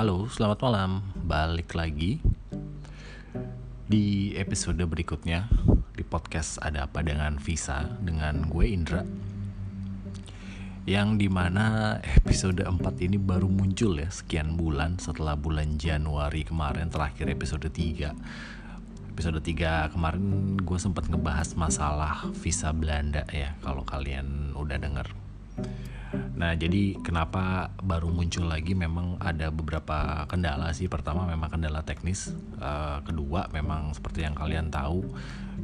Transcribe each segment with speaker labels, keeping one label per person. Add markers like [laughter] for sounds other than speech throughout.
Speaker 1: Halo, selamat malam. Balik lagi di episode berikutnya di podcast Ada Apa Dengan Visa dengan gue Indra. Yang di mana episode 4 ini baru muncul ya sekian bulan setelah bulan Januari kemarin terakhir episode 3 episode 3 kemarin gue sempat ngebahas masalah visa Belanda ya kalau kalian udah denger Nah, jadi kenapa baru muncul lagi memang ada beberapa kendala sih. Pertama memang kendala teknis. Uh, kedua memang seperti yang kalian tahu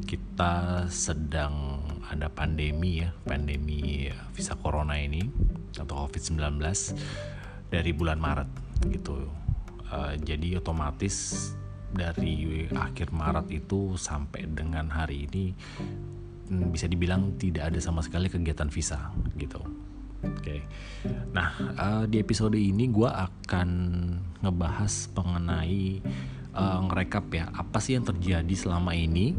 Speaker 1: kita sedang ada pandemi ya, pandemi visa corona ini atau Covid-19 dari bulan Maret gitu. Uh, jadi otomatis dari akhir Maret itu sampai dengan hari ini hmm, bisa dibilang tidak ada sama sekali kegiatan visa gitu Oke, nah uh, di episode ini gue akan ngebahas mengenai uh, ngerekap ya apa sih yang terjadi selama ini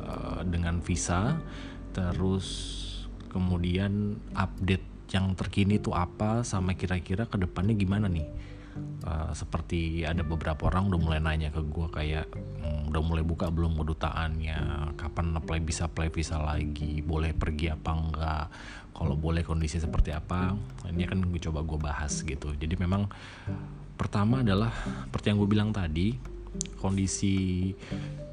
Speaker 1: uh, dengan visa, terus kemudian update yang terkini itu apa, sama kira-kira ke depannya gimana nih uh, seperti ada beberapa orang udah mulai nanya ke gue kayak hmm, udah mulai buka belum kedutaannya? Kapan apply bisa apply visa lagi? Boleh pergi apa enggak? Kalau boleh kondisi seperti apa? Ini akan gue coba gue bahas gitu. Jadi memang pertama adalah seperti yang gue bilang tadi kondisi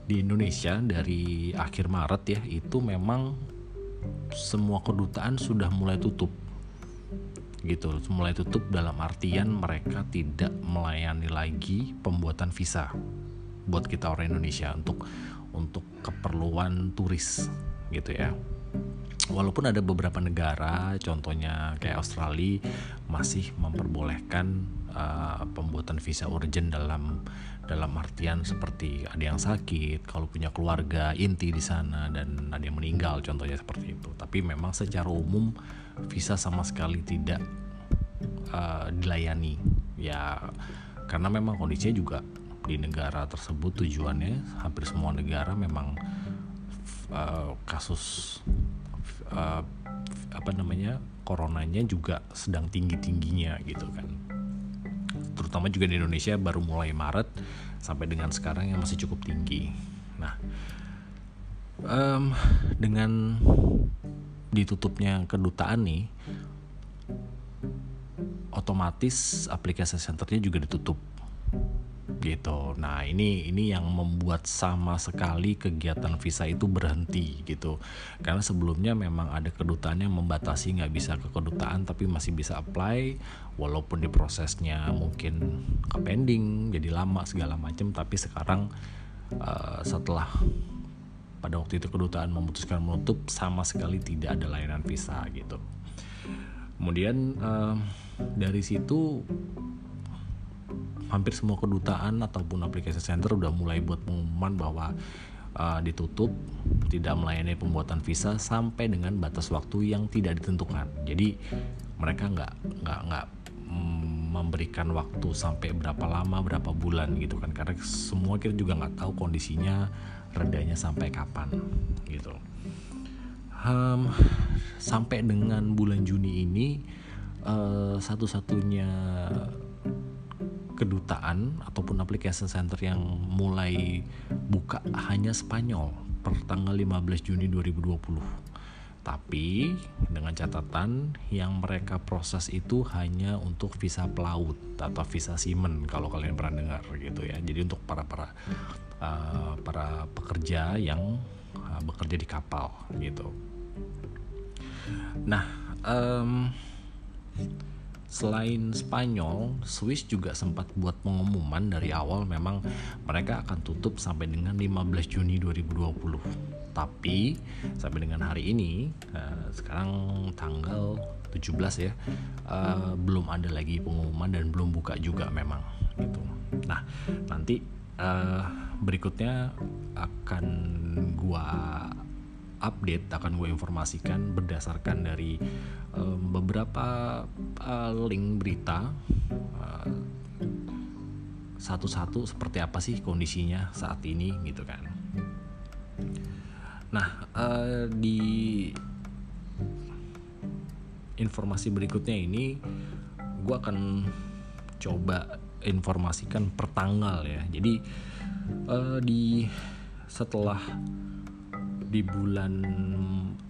Speaker 1: di Indonesia dari akhir Maret ya itu memang semua kedutaan sudah mulai tutup gitu mulai tutup dalam artian mereka tidak melayani lagi pembuatan visa buat kita orang Indonesia untuk untuk keperluan turis gitu ya walaupun ada beberapa negara contohnya kayak Australia masih memperbolehkan uh, pembuatan visa urgent dalam dalam artian seperti ada yang sakit kalau punya keluarga inti di sana dan ada yang meninggal contohnya seperti itu. Tapi memang secara umum visa sama sekali tidak uh, dilayani. Ya karena memang kondisinya juga di negara tersebut tujuannya hampir semua negara memang uh, kasus uh, apa namanya coronanya juga sedang tinggi tingginya gitu kan. Terutama juga di Indonesia baru mulai Maret sampai dengan sekarang yang masih cukup tinggi. Nah um, dengan ditutupnya kedutaan nih otomatis aplikasi centernya juga ditutup gitu. Nah ini ini yang membuat sama sekali kegiatan visa itu berhenti gitu. Karena sebelumnya memang ada kedutaan yang membatasi nggak bisa ke kedutaan tapi masih bisa apply walaupun di prosesnya mungkin ke pending jadi lama segala macam. Tapi sekarang uh, setelah pada waktu itu kedutaan memutuskan menutup sama sekali tidak ada layanan visa gitu. Kemudian uh, dari situ hampir semua kedutaan ataupun aplikasi center udah mulai buat pengumuman bahwa uh, ditutup tidak melayani pembuatan visa sampai dengan batas waktu yang tidak ditentukan. Jadi mereka nggak nggak nggak memberikan waktu sampai berapa lama berapa bulan gitu kan. Karena semua kita juga nggak tahu kondisinya redanya sampai kapan gitu. Um, sampai dengan bulan Juni ini uh, satu-satunya kedutaan ataupun aplikasi center yang mulai buka hanya Spanyol per tanggal 15 Juni 2020. Tapi dengan catatan yang mereka proses itu hanya untuk visa pelaut atau visa seaman kalau kalian pernah dengar gitu ya. Jadi untuk para para uh, para pekerja yang uh, bekerja di kapal gitu. Nah, um, Selain Spanyol, Swiss juga sempat buat pengumuman dari awal memang mereka akan tutup sampai dengan 15 Juni 2020. Tapi sampai dengan hari ini, uh, sekarang tanggal 17 ya, uh, belum ada lagi pengumuman dan belum buka juga memang gitu. Nah, nanti uh, berikutnya akan gua update akan gue informasikan berdasarkan dari um, beberapa uh, link berita uh, satu-satu seperti apa sih kondisinya saat ini gitu kan. Nah uh, di informasi berikutnya ini gue akan coba informasikan per tanggal ya. Jadi uh, di setelah di bulan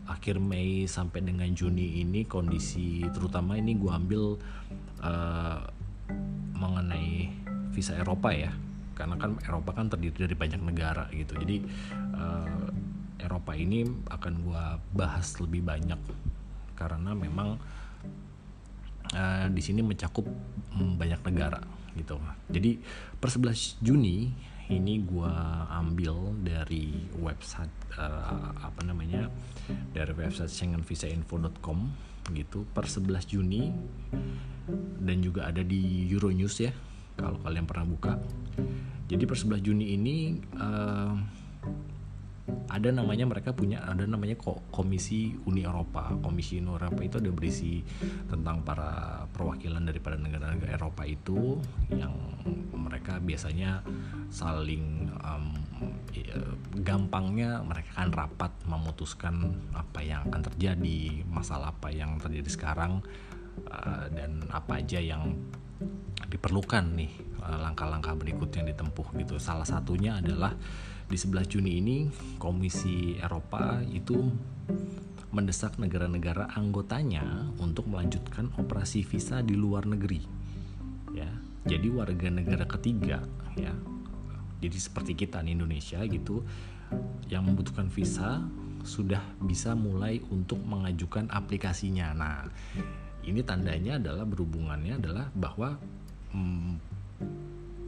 Speaker 1: akhir Mei sampai dengan Juni ini kondisi terutama ini gue ambil uh, mengenai visa Eropa ya. Karena kan Eropa kan terdiri dari banyak negara gitu. Jadi uh, Eropa ini akan gue bahas lebih banyak. Karena memang uh, di sini mencakup banyak negara gitu. Jadi per 11 Juni ini gue ambil dari website uh, apa namanya dari website schengenvisainfo.com gitu per 11 Juni. Dan juga ada di Euronews ya kalau kalian pernah buka. Jadi per 11 Juni ini uh, ada namanya mereka punya ada namanya Komisi Uni Eropa. Komisi Uni Eropa itu ada berisi tentang para perwakilan daripada negara-negara Eropa itu yang mereka biasanya saling um, ya, gampangnya mereka akan rapat memutuskan apa yang akan terjadi, masalah apa yang terjadi sekarang uh, dan apa aja yang diperlukan nih uh, langkah-langkah berikut yang ditempuh gitu. Salah satunya adalah di 11 Juni ini Komisi Eropa itu mendesak negara-negara anggotanya untuk melanjutkan operasi visa di luar negeri. Ya. Jadi warga negara ketiga ya. Jadi seperti kita di Indonesia gitu yang membutuhkan visa sudah bisa mulai untuk mengajukan aplikasinya. Nah, ini tandanya adalah berhubungannya adalah bahwa hmm,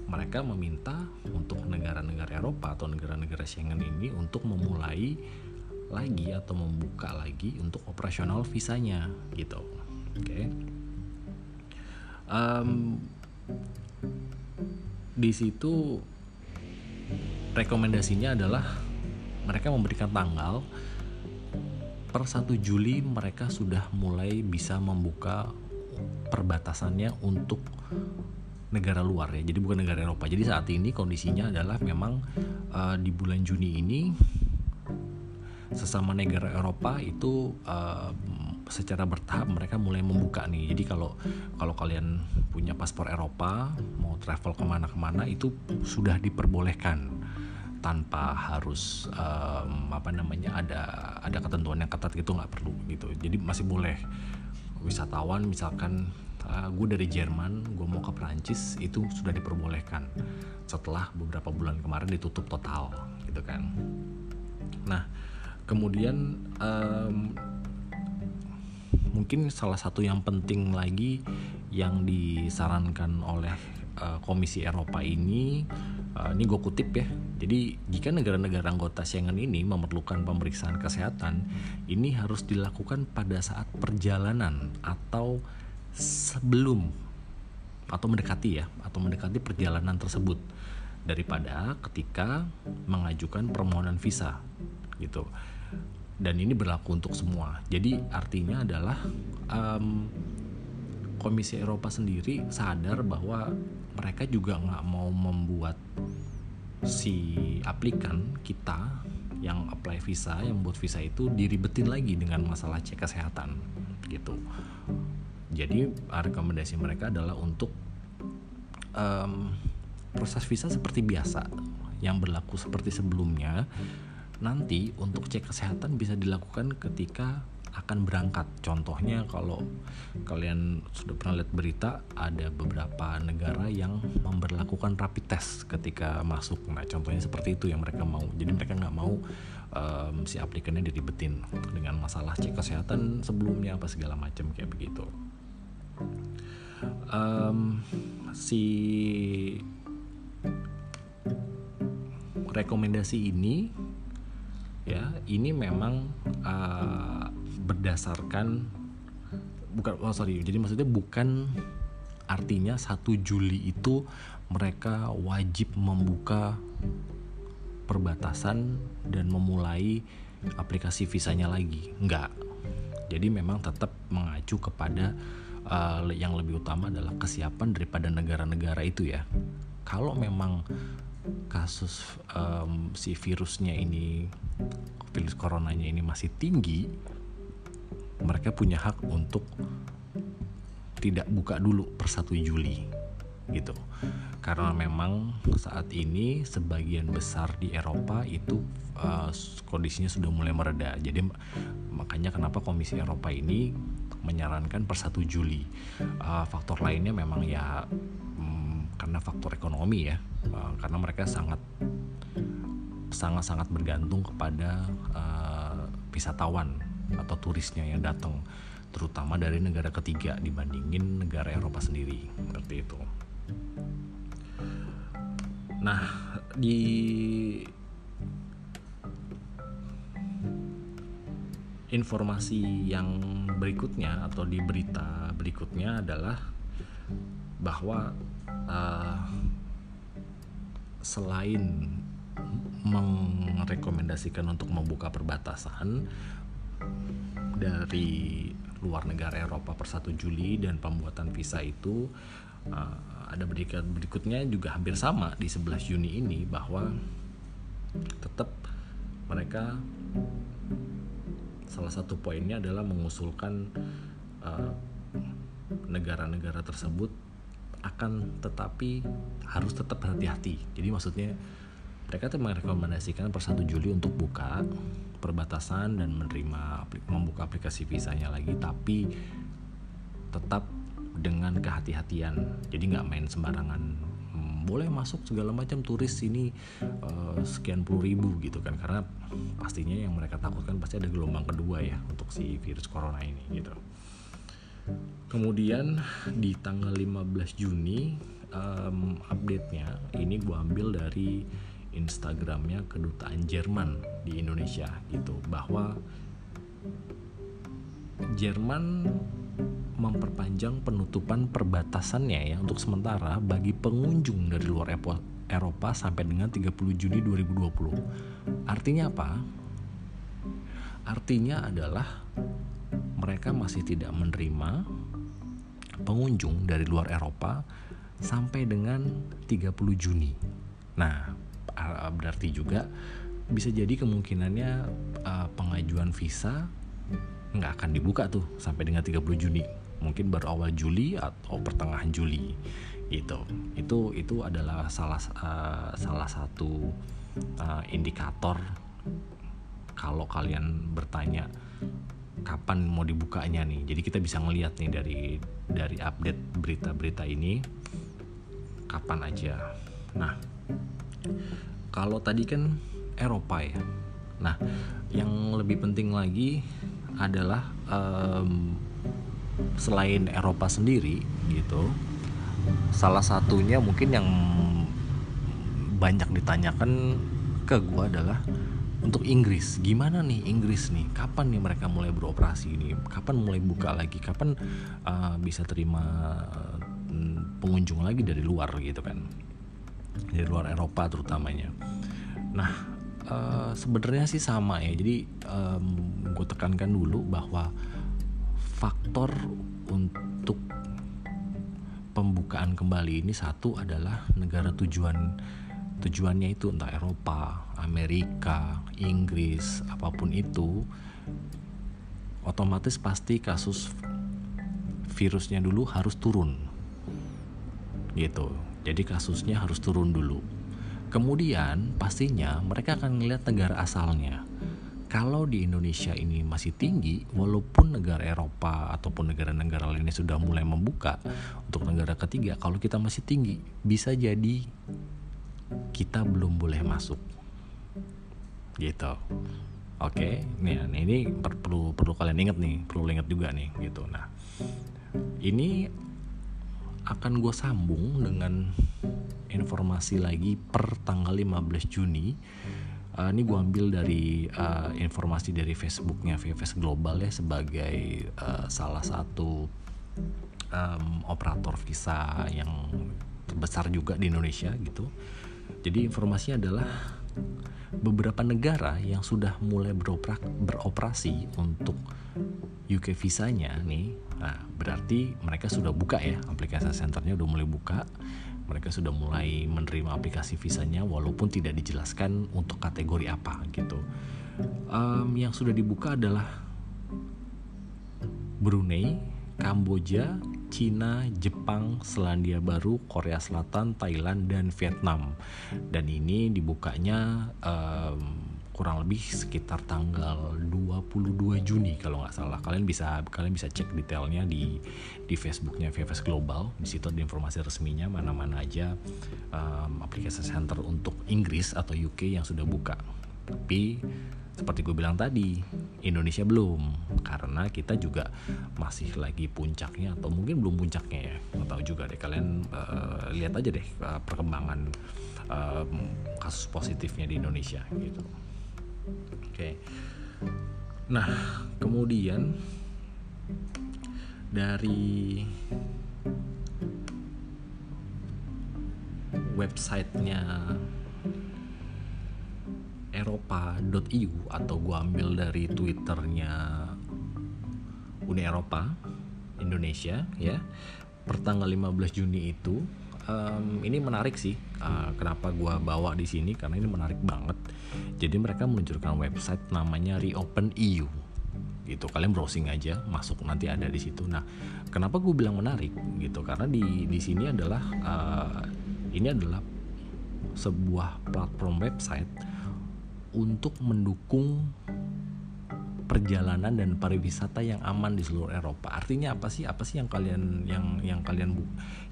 Speaker 1: mereka meminta untuk negara-negara Eropa atau negara-negara Schengen ini untuk memulai lagi atau membuka lagi untuk operasional visanya gitu oke okay. um, di situ rekomendasinya adalah mereka memberikan tanggal per 1 Juli mereka sudah mulai bisa membuka perbatasannya untuk negara luar ya jadi bukan negara Eropa. Jadi saat ini kondisinya adalah memang uh, di bulan Juni ini sesama negara Eropa itu uh, secara bertahap mereka mulai membuka nih. Jadi kalau kalau kalian punya paspor Eropa mau travel ke mana-kemana itu sudah diperbolehkan tanpa harus um, apa namanya ada ada ketentuan yang ketat gitu nggak perlu gitu. Jadi masih boleh wisatawan misalkan uh, gue dari Jerman gue mau ke Perancis itu sudah diperbolehkan. Setelah beberapa bulan kemarin ditutup total gitu kan. Nah kemudian um, mungkin salah satu yang penting lagi yang disarankan oleh uh, Komisi Eropa ini uh, ini gue kutip ya. Jadi jika negara-negara anggota Schengen ini memerlukan pemeriksaan kesehatan ini harus dilakukan pada saat perjalanan atau sebelum atau mendekati ya atau mendekati perjalanan tersebut daripada ketika mengajukan permohonan visa gitu. Dan ini berlaku untuk semua. Jadi artinya adalah um, Komisi Eropa sendiri sadar bahwa mereka juga nggak mau membuat si aplikan kita yang apply visa yang buat visa itu diribetin lagi dengan masalah cek kesehatan gitu jadi rekomendasi mereka adalah untuk um, proses visa seperti biasa yang berlaku seperti sebelumnya. Nanti untuk cek kesehatan bisa dilakukan ketika akan berangkat. Contohnya kalau kalian sudah pernah lihat berita ada beberapa negara yang memperlakukan rapid test ketika masuk. Nah contohnya seperti itu yang mereka mau. Jadi mereka nggak mau um, si aplikannya diribetin dengan masalah cek kesehatan sebelumnya apa segala macam kayak begitu um, si rekomendasi ini ya ini memang uh, berdasarkan bukan oh sorry jadi maksudnya bukan artinya satu Juli itu mereka wajib membuka perbatasan dan memulai aplikasi visanya lagi. Enggak. Jadi memang tetap mengacu kepada uh, yang lebih utama adalah kesiapan daripada negara-negara itu ya. Kalau memang kasus um, si virusnya ini virus coronanya ini masih tinggi, mereka punya hak untuk tidak buka dulu per 1 Juli gitu karena memang saat ini sebagian besar di Eropa itu uh, kondisinya sudah mulai mereda jadi makanya kenapa Komisi Eropa ini menyarankan per 1 Juli uh, faktor lainnya memang ya um, karena faktor ekonomi ya uh, karena mereka sangat sangat sangat bergantung kepada uh, wisatawan atau turisnya yang datang terutama dari negara ketiga dibandingin negara Eropa sendiri seperti itu. Nah, di informasi yang berikutnya atau di berita berikutnya adalah bahwa uh, selain merekomendasikan untuk membuka perbatasan dari luar negara Eropa per 1 Juli dan pembuatan visa itu uh, ada berikut berikutnya juga hampir sama di 11 Juni ini bahwa tetap mereka salah satu poinnya adalah mengusulkan uh, negara-negara uh, tersebut akan tetapi harus tetap hati-hati. Jadi maksudnya mereka tuh merekomendasikan per 1 Juli untuk buka perbatasan dan menerima membuka aplikasi visanya lagi tapi tetap dengan kehati-hatian jadi nggak main sembarangan boleh masuk segala macam turis ini uh, sekian puluh ribu gitu kan. Karena pastinya yang mereka takutkan pasti ada gelombang kedua ya untuk si virus corona ini gitu. Kemudian di tanggal 15 Juni um, update-nya ini gue ambil dari Instagramnya kedutaan Jerman di Indonesia gitu bahwa Jerman memperpanjang penutupan perbatasannya ya untuk sementara bagi pengunjung dari luar Eropa sampai dengan 30 Juni 2020. Artinya apa? Artinya adalah mereka masih tidak menerima pengunjung dari luar Eropa sampai dengan 30 Juni. Nah, berarti juga bisa jadi kemungkinannya uh, pengajuan visa nggak akan dibuka tuh sampai dengan 30 Juni. Mungkin baru awal Juli atau pertengahan Juli itu itu itu adalah salah uh, salah satu uh, indikator kalau kalian bertanya kapan mau dibukanya nih? Jadi kita bisa ngelihat nih dari dari update berita-berita ini kapan aja. Nah kalau tadi kan Eropa ya. Nah yang lebih penting lagi adalah um, selain Eropa sendiri gitu salah satunya mungkin yang banyak ditanyakan ke gue adalah untuk Inggris. Gimana nih Inggris nih? Kapan nih mereka mulai beroperasi ini? Kapan mulai buka lagi? Kapan uh, bisa terima uh, pengunjung lagi dari luar gitu kan? Dari luar Eropa terutamanya. Nah uh, sebenarnya sih sama ya. Jadi um, gue tekankan dulu bahwa faktor untuk pembukaan kembali ini satu adalah negara tujuan tujuannya itu entah Eropa, Amerika, Inggris, apa pun itu otomatis pasti kasus virusnya dulu harus turun. Gitu. Jadi kasusnya harus turun dulu Kemudian pastinya mereka akan melihat negara asalnya. Kalau di Indonesia ini masih tinggi, walaupun negara Eropa ataupun negara-negara lainnya sudah mulai membuka untuk negara ketiga, kalau kita masih tinggi, bisa jadi kita belum boleh masuk. Gitu. Oke, nih, ini perlu perlu kalian ingat nih, perlu ingat juga nih, gitu. Nah, ini akan gue sambung dengan informasi lagi per tanggal 15 Juni. Uh, ini gue ambil dari uh, informasi dari Facebooknya VFS Global ya sebagai uh, salah satu um, operator visa yang terbesar juga di Indonesia gitu. Jadi informasinya adalah beberapa negara yang sudah mulai beroperasi untuk UK visanya nih nah berarti mereka sudah buka ya aplikasi senternya udah mulai buka. Mereka sudah mulai menerima aplikasi visanya walaupun tidak dijelaskan untuk kategori apa gitu. Um, yang sudah dibuka adalah Brunei Kamboja Cina, Jepang, Selandia Baru, Korea Selatan, Thailand, dan Vietnam. Dan ini dibukanya um, kurang lebih sekitar tanggal 22 Juni kalau nggak salah. Kalian bisa kalian bisa cek detailnya di di Facebooknya VFS Global. Di situ ada informasi resminya mana-mana aja um, aplikasi center untuk Inggris atau UK yang sudah buka. Tapi seperti gue bilang tadi, Indonesia belum karena kita juga masih lagi puncaknya atau mungkin belum puncaknya ya. Nggak tahu juga deh. Kalian uh, lihat aja deh uh, perkembangan um, kasus positifnya di Indonesia gitu. Oke. Nah, kemudian dari websitenya eropa.eu atau gua ambil dari twitternya Uni Eropa Indonesia ya. Pertanggal 15 Juni itu um, ini menarik sih uh, kenapa gue bawa di sini karena ini menarik banget. Jadi mereka meluncurkan website namanya Reopen EU gitu kalian browsing aja masuk nanti ada di situ. Nah kenapa gue bilang menarik? Gitu karena di di sini adalah uh, ini adalah sebuah platform website untuk mendukung perjalanan dan pariwisata yang aman di seluruh Eropa. Artinya apa sih? Apa sih yang kalian yang yang kalian bu,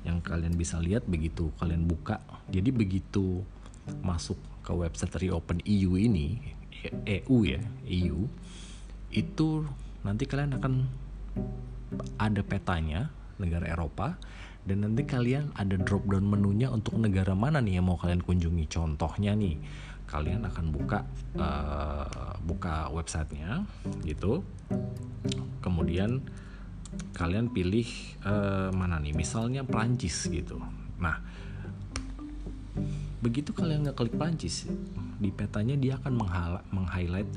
Speaker 1: yang kalian bisa lihat begitu kalian buka. Jadi begitu masuk ke website Reopen EU ini, EU ya, EU itu nanti kalian akan ada petanya negara Eropa dan nanti kalian ada drop down menunya untuk negara mana nih yang mau kalian kunjungi. Contohnya nih, kalian akan buka uh, buka websitenya gitu. Kemudian kalian pilih uh, mana nih? Misalnya Prancis gitu. Nah begitu kalian ngeklik Prancis di petanya dia akan meng-highlight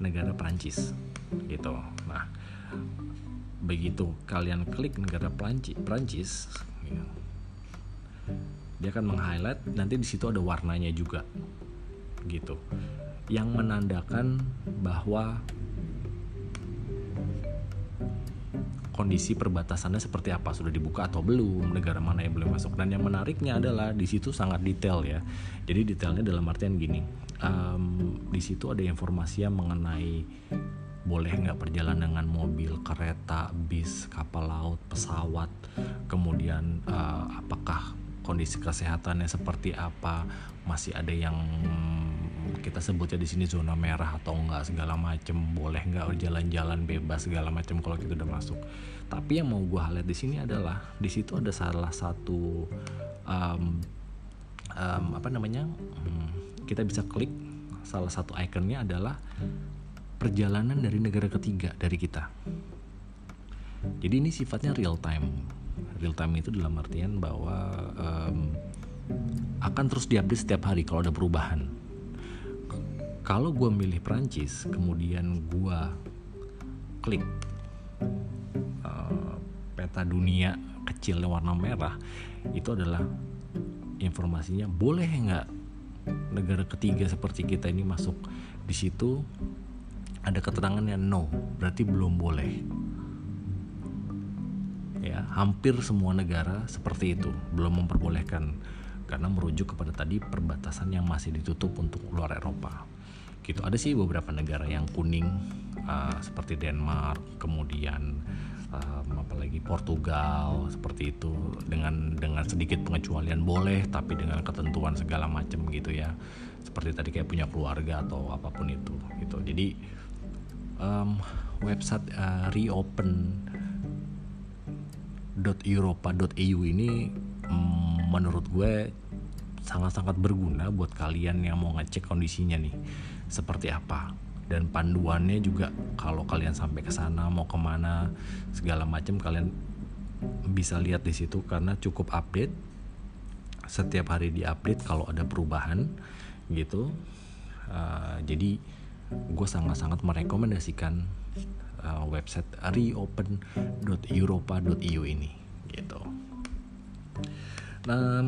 Speaker 1: negara Prancis gitu. Nah begitu kalian klik negara Prancis Prancis gitu, dia akan meng-highlight. Nanti di situ ada warnanya juga gitu. Yang menandakan bahwa kondisi perbatasannya seperti apa sudah dibuka atau belum negara mana yang boleh masuk. Dan yang menariknya adalah di situ sangat detail ya. Jadi detailnya dalam artian gini um, di situ ada informasi yang mengenai boleh nggak perjalanan dengan mobil, kereta, bis, kapal laut, pesawat, kemudian uh, apakah kondisi kesehatannya seperti apa, masih ada yang kita sebutnya di sini zona merah atau enggak segala macem. Boleh nggak jalan-jalan bebas segala macem kalau kita udah masuk. Tapi yang mau gue lihat di sini adalah di situ ada salah satu um, um, apa namanya um, kita bisa klik. Salah satu ikonnya adalah perjalanan dari negara ketiga dari kita. Jadi ini sifatnya real time. Real time itu dalam artian bahwa um, akan terus diupdate setiap hari kalau ada perubahan kalau gue milih Prancis kemudian gue klik uh, peta dunia kecil warna merah itu adalah informasinya boleh nggak negara ketiga seperti kita ini masuk di situ? Ada keterangannya no berarti belum boleh. Ya hampir semua negara seperti itu belum memperbolehkan karena merujuk kepada tadi perbatasan yang masih ditutup untuk luar Eropa gitu. Ada sih beberapa negara yang kuning uh, seperti Denmark kemudian um, apalagi Portugal seperti itu. Dengan dengan sedikit pengecualian boleh tapi dengan ketentuan segala macam gitu ya. Seperti tadi kayak punya keluarga atau apa pun itu gitu. Jadi um, website uh, reopen .europa.eu ini um, menurut gue sangat-sangat berguna buat kalian yang mau ngecek kondisinya nih seperti apa. Dan panduannya juga kalau kalian sampai ke sana mau ke mana segala macam kalian bisa lihat di situ karena cukup update. Setiap hari diupdate kalau ada perubahan gitu. Uh, jadi gue sangat-sangat merekomendasikan uh, website reopen.europa.eu ini Nah,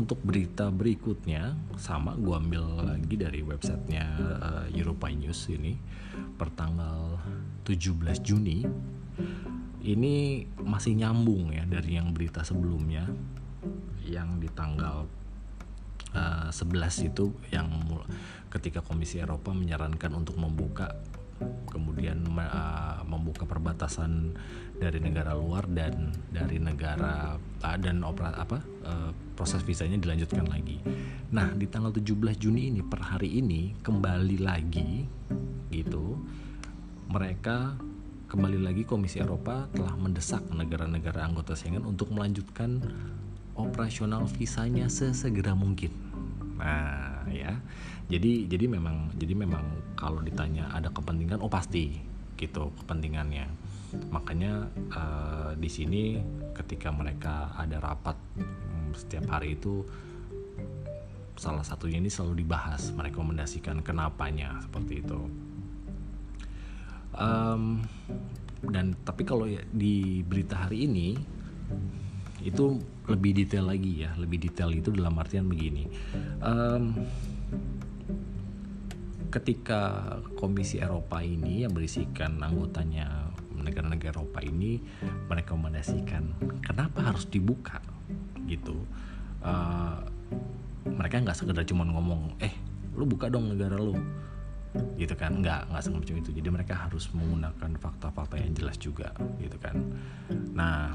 Speaker 1: untuk berita berikutnya sama gue ambil lagi dari websitenya uh, Europa News ini pertanggal 17 Juni. Ini masih nyambung ya dari yang berita sebelumnya yang di tanggal uh, eh, 11 itu yang ketika Komisi Eropa menyarankan untuk membuka kemudian uh, membuka perbatasan dari negara luar dan dari negara uh, dan opera apa uh, proses visanya dilanjutkan lagi. Nah, di tanggal 17 Juni ini per hari ini kembali lagi gitu mereka kembali lagi Komisi Eropa telah mendesak negara-negara anggota Schengen untuk melanjutkan operasional visanya sesegera mungkin. Nah, ya. Jadi jadi memang jadi memang kalau ditanya ada kepentingan oh pasti gitu kepentingannya. Makanya uh, di sini ketika mereka ada rapat um, setiap hari itu salah satunya ini selalu dibahas merekomendasikan kenapanya seperti itu um, dan tapi kalau ya di berita hari ini itu lebih detail lagi ya lebih detail itu dalam artian begini. Um, ketika Komisi Eropa ini yang berisikan anggotanya negara-negara Eropa ini merekomendasikan kenapa harus dibuka gitu. Uh, mereka nggak sekedar cuma ngomong eh lu buka dong negara lu gitu kan. Nggak nggak semacam itu. Jadi mereka harus menggunakan fakta-fakta yang jelas juga gitu kan. Nah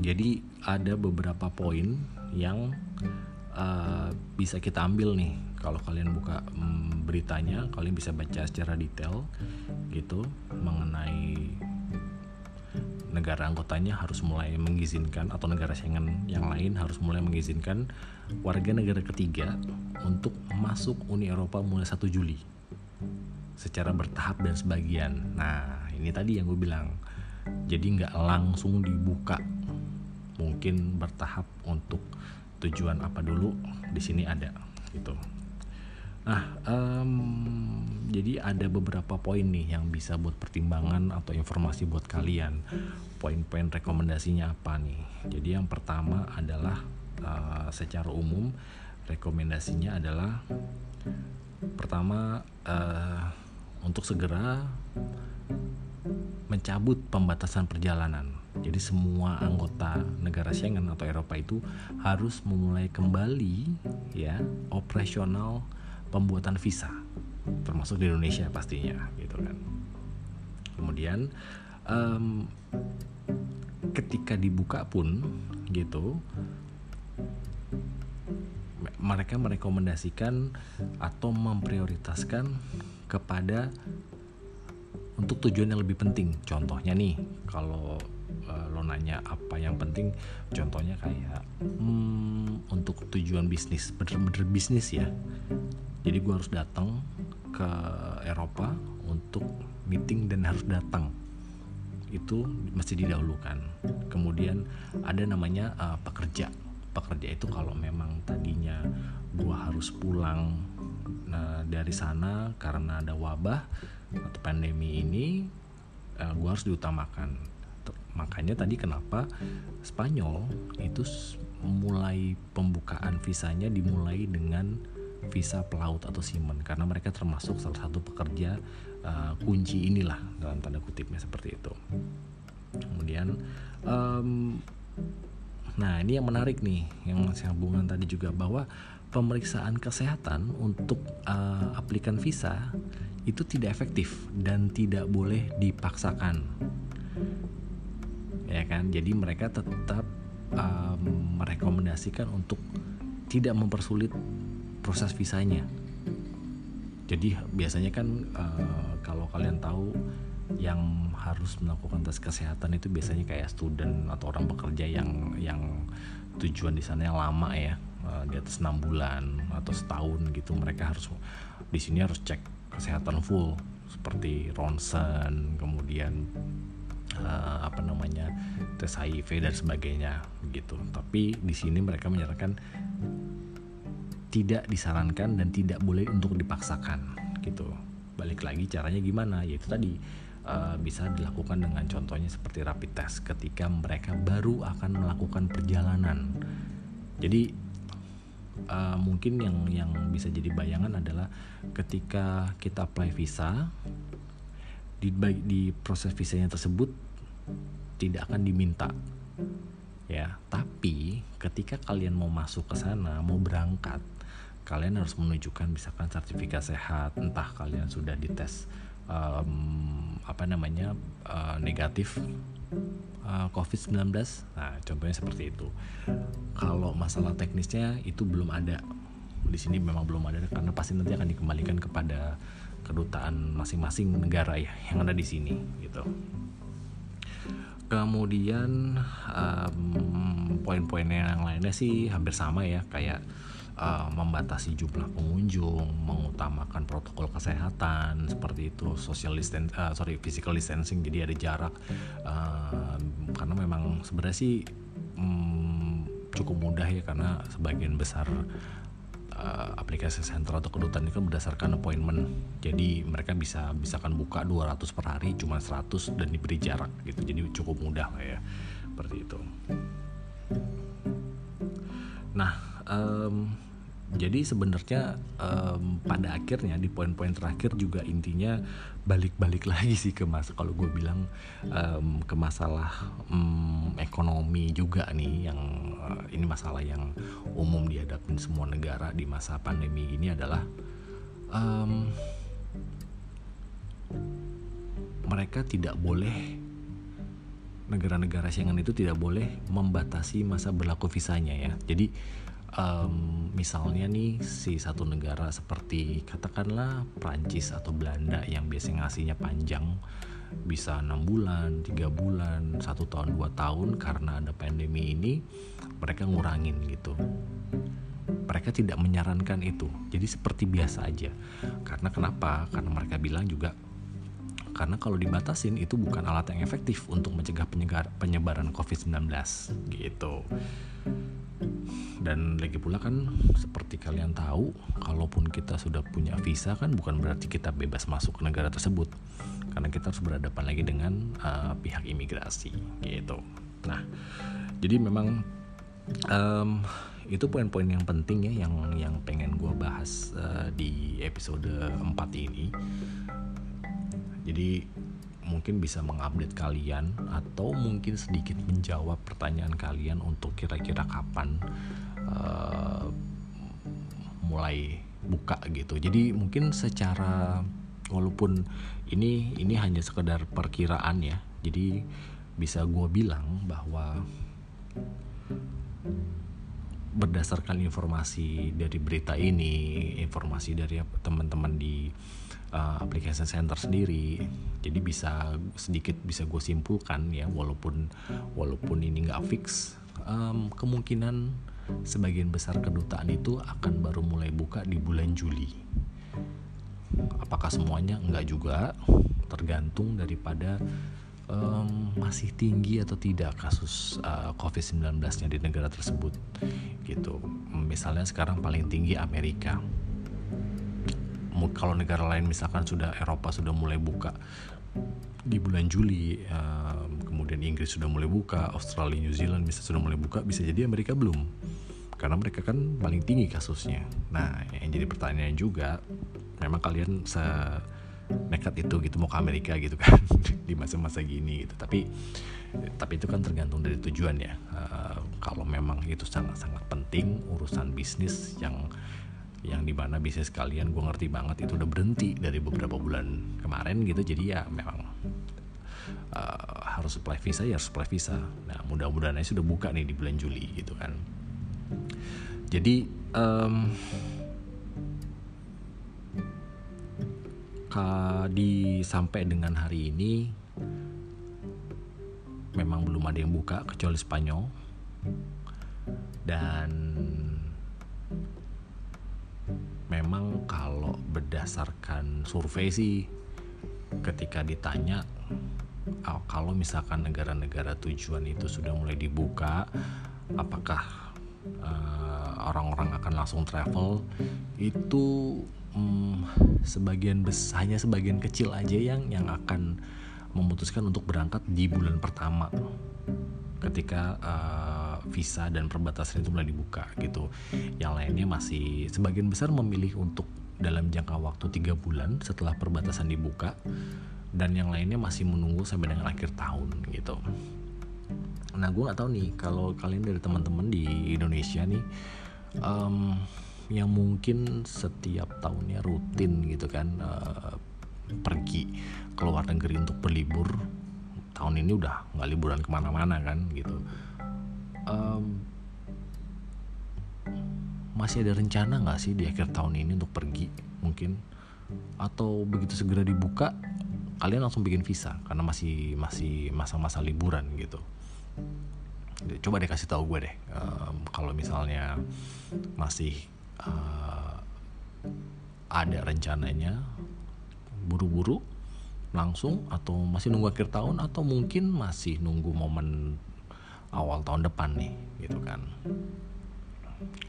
Speaker 1: jadi ada beberapa poin yang uh, bisa kita ambil nih kalau kalian buka um, beritanya kalian bisa baca secara detail gitu mengenai negara anggotanya harus mulai mengizinkan atau negara Schengen yang lain harus mulai mengizinkan warga negara ketiga untuk masuk Uni Eropa mulai 1 Juli secara bertahap dan sebagian. Nah, ini tadi yang gue bilang. Jadi nggak langsung dibuka, mungkin bertahap untuk tujuan apa dulu di sini ada gitu. Nah, um, jadi ada beberapa poin nih yang bisa buat pertimbangan atau informasi buat kalian. Poin-poin rekomendasinya apa nih? Jadi yang pertama adalah uh, secara umum rekomendasinya adalah pertama uh, untuk segera mencabut pembatasan perjalanan. Jadi semua anggota negara Schengen atau Eropa itu harus memulai kembali ya operasional pembuatan visa, termasuk di Indonesia pastinya, gitu kan. Kemudian um, ketika dibuka pun gitu mereka merekomendasikan atau memprioritaskan kepada untuk tujuan yang lebih penting. Contohnya nih, kalau uh, lo nanya apa yang penting, contohnya kayak hmm, untuk tujuan bisnis, bener-bener bisnis ya. Jadi gue harus datang ke Eropa untuk meeting dan harus datang itu mesti didahulukan. Kemudian ada namanya uh, pekerja pekerja itu kalau memang tadinya gue harus pulang nah, dari sana karena ada wabah atau pandemi ini uh, eh, gue harus diutamakan. Makanya tadi kenapa Spanyol itu mulai pembukaan visanya dimulai dengan visa pelaut atau seaman karena mereka termasuk salah satu pekerja uh, kunci inilah dalam tanda kutipnya seperti itu. Kemudian um, Nah, ini yang menarik nih, yang sambungan tadi juga bahwa pemeriksaan kesehatan untuk uh, aplikan visa itu tidak efektif dan tidak boleh dipaksakan. Ya kan? Jadi mereka tetap uh, merekomendasikan untuk tidak mempersulit proses visanya. Jadi biasanya kan uh, kalau kalian tahu yang harus melakukan tes kesehatan itu biasanya kayak student atau orang bekerja yang yang tujuan di sana yang lama ya uh, di atas enam bulan atau setahun gitu mereka harus di sini harus cek kesehatan full seperti ronsen kemudian uh, apa namanya tes HIV dan sebagainya gitu. Tapi di sini mereka menyatakan tidak disarankan dan tidak boleh untuk dipaksakan gitu. Balik lagi caranya gimana? Yaitu tadi uh, bisa dilakukan dengan contohnya seperti rapid test ketika mereka baru akan melakukan perjalanan. Jadi uh, mungkin yang yang bisa jadi bayangan adalah ketika kita apply visa di di proses visanya tersebut tidak akan diminta. Ya tapi ketika kalian mau masuk ke sana mau berangkat kalian harus menunjukkan misalkan sertifikat sehat entah kalian sudah dites um, apa namanya uh, negatif uh, COVID-19 nah contohnya seperti itu. Kalau masalah teknisnya itu belum ada. Di sini memang belum ada karena pasti nanti akan dikembalikan kepada kedutaan masing-masing negara ya yang ada di sini gitu. Kemudian um, poin-poin yang lainnya sih hampir sama ya kayak uh, membatasi jumlah pengunjung, mengutamakan protokol kesehatan seperti itu, social distance, uh, sorry physical distancing, jadi ada jarak. Uh, karena memang sebenarnya sih um, cukup mudah ya karena sebagian besar uh, aplikasi center atau kedutaan itu kan berdasarkan appointment. Jadi mereka bisa misalkan buka 200 per hari cuma 100 dan diberi jarak gitu. Jadi cukup mudah lah ya. Seperti itu. Nah, um, jadi sebenarnya um, pada akhirnya di poin-poin terakhir juga intinya balik-balik [laughs] lagi sih ke mas kalau gue bilang um, ke masalah um, ekonomi juga nih yang uh, ini masalah yang umum dihadapin semua negara di masa pandemi ini adalah um, mereka tidak boleh negara-negara Schengen itu tidak boleh membatasi masa berlaku visanya ya. Jadi um, misalnya nih si satu negara seperti katakanlah Prancis atau Belanda yang biasanya ngasihnya panjang bisa enam bulan, tiga bulan, satu tahun, dua tahun karena ada pandemi ini mereka ngurangin gitu. Mereka tidak menyarankan itu, jadi seperti biasa aja. Karena kenapa? Karena mereka bilang juga karena kalau dibatasin itu bukan alat yang efektif untuk mencegah penyebaran COVID-19 gitu. Dan lagi pula kan seperti kalian tahu kalaupun kita sudah punya visa kan bukan berarti kita bebas masuk ke negara tersebut. Karena kita harus berhadapan lagi dengan uh, pihak imigrasi gitu. Nah jadi memang um, itu poin-poin yang penting ya yang yang pengen gue bahas uh, di episode 4 ini jadi mungkin bisa mengupdate kalian atau mungkin sedikit menjawab pertanyaan kalian untuk kira-kira kapan uh, mulai buka gitu. Jadi mungkin secara walaupun ini ini hanya sekedar perkiraan ya. Jadi bisa gue bilang bahwa berdasarkan informasi dari berita ini, informasi dari teman-teman di uh, application center sendiri jadi bisa sedikit bisa gue simpulkan ya walaupun walaupun ini nggak fix um, kemungkinan sebagian besar kedutaan itu akan baru mulai buka di bulan Juli. Apakah semuanya? Enggak juga. Tergantung daripada um, masih tinggi atau tidak kasus uh, COVID-19-nya di negara tersebut? Gitu. Misalnya sekarang paling tinggi Amerika. Kalau negara lain misalkan sudah Eropa sudah mulai buka di bulan Juli um, kemudian Inggris sudah mulai buka Australia New Zealand bisa sudah mulai buka bisa jadi Amerika belum? Karena mereka kan paling tinggi kasusnya. Nah yang jadi pertanyaan juga memang kalian nekat itu gitu mau ke Amerika gitu kan [laughs] di masa-masa gini gitu. Tapi tapi itu kan tergantung dari tujuan ya. Uh, kalau memang itu sangat-sangat penting urusan bisnis yang yang di mana bisnis kalian gue ngerti banget itu udah berhenti dari beberapa bulan kemarin gitu. Jadi ya memang uh, harus supply visa ya harus supply visa. Nah mudah-mudahan sudah buka nih di bulan Juli gitu kan. Jadi um, di sampai dengan hari ini memang belum ada yang buka kecuali Spanyol. Dan memang kalau berdasarkan survei sih ketika ditanya oh, kalau misalkan negara-negara tujuan itu sudah mulai dibuka apakah uh, orang-orang akan langsung travel? Itu um, sebagian bes hanya sebagian kecil aja yang yang akan memutuskan untuk berangkat di bulan pertama ketika uh, visa dan perbatasan itu mulai dibuka gitu. Yang lainnya masih sebagian besar memilih untuk dalam jangka waktu tiga bulan setelah perbatasan dibuka dan yang lainnya masih menunggu sampai dengan akhir tahun gitu nah gue nggak tahu nih kalau kalian dari teman-teman di Indonesia nih um, yang mungkin setiap tahunnya rutin gitu kan uh, pergi ke luar negeri untuk berlibur tahun ini udah nggak liburan ke mana-mana kan gitu. Um, masih ada rencana nggak sih di akhir tahun ini untuk pergi mungkin? Atau begitu segera dibuka kalian langsung bikin visa karena masih masih masa-masa liburan gitu? Coba deh kasih tahu gue deh um, kalau misalnya masih uh, ada rencananya buru-buru langsung atau masih nunggu akhir tahun atau mungkin masih nunggu momen awal tahun depan nih gitu kan.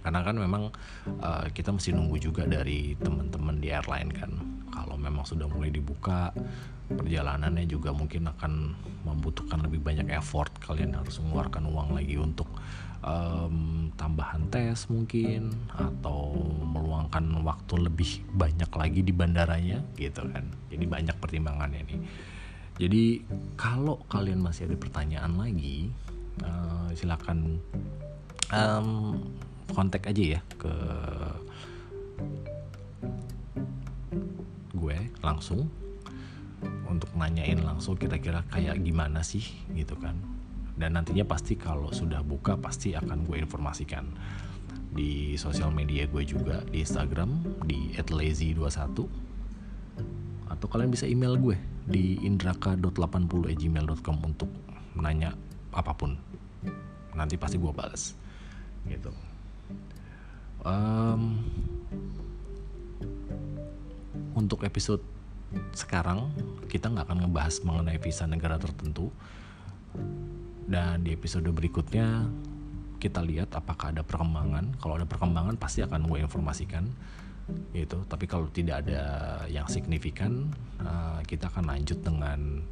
Speaker 1: Karena kan memang uh, kita mesti nunggu juga dari teman-teman di airline kan kalau memang sudah mulai dibuka perjalanannya juga mungkin akan membutuhkan lebih banyak effort. Kalian harus mengeluarkan uang lagi untuk um, tambahan tes mungkin atau meluangkan waktu lebih banyak lagi di bandaranya gitu kan. Jadi banyak pertimbangannya nih. Jadi kalau kalian masih ada pertanyaan lagi uh, silakan um, kontak aja ya ke gue langsung untuk nanyain langsung kira-kira kayak gimana sih gitu kan. Dan nantinya pasti kalau sudah buka pasti akan gue informasikan. Di sosial media gue juga di Instagram di @lazy21. Atau kalian bisa email gue di indraka.80@gmail.com untuk nanya apa pun. Nanti pasti gue balas gitu. Um, untuk episode sekarang kita nggak akan ngebahas mengenai visa negara tertentu. Dan di episode berikutnya kita lihat apakah ada perkembangan. Kalau ada perkembangan pasti akan gue informasikan gitu. Tapi kalau tidak ada yang signifikan uh, kita akan lanjut dengan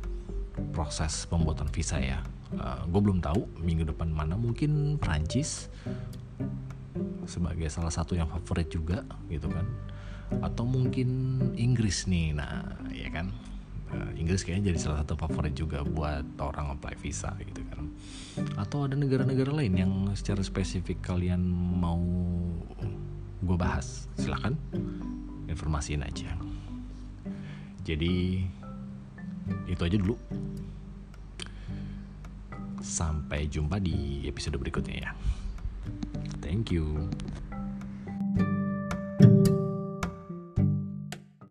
Speaker 1: proses pembuatan visa ya. Uh, gue belum tahu minggu depan mana mungkin Prancis sebagai salah satu yang favorit juga gitu kan atau mungkin Inggris nih nah ya kan? Uh, Inggris kayaknya jadi salah satu favorit juga buat orang apply visa gitu kan. Atau ada negara-negara lain yang secara spesifik kalian mau gue bahas? Silahkan informasiin aja. Jadi itu aja dulu. Sampai jumpa di episode berikutnya ya. Thank you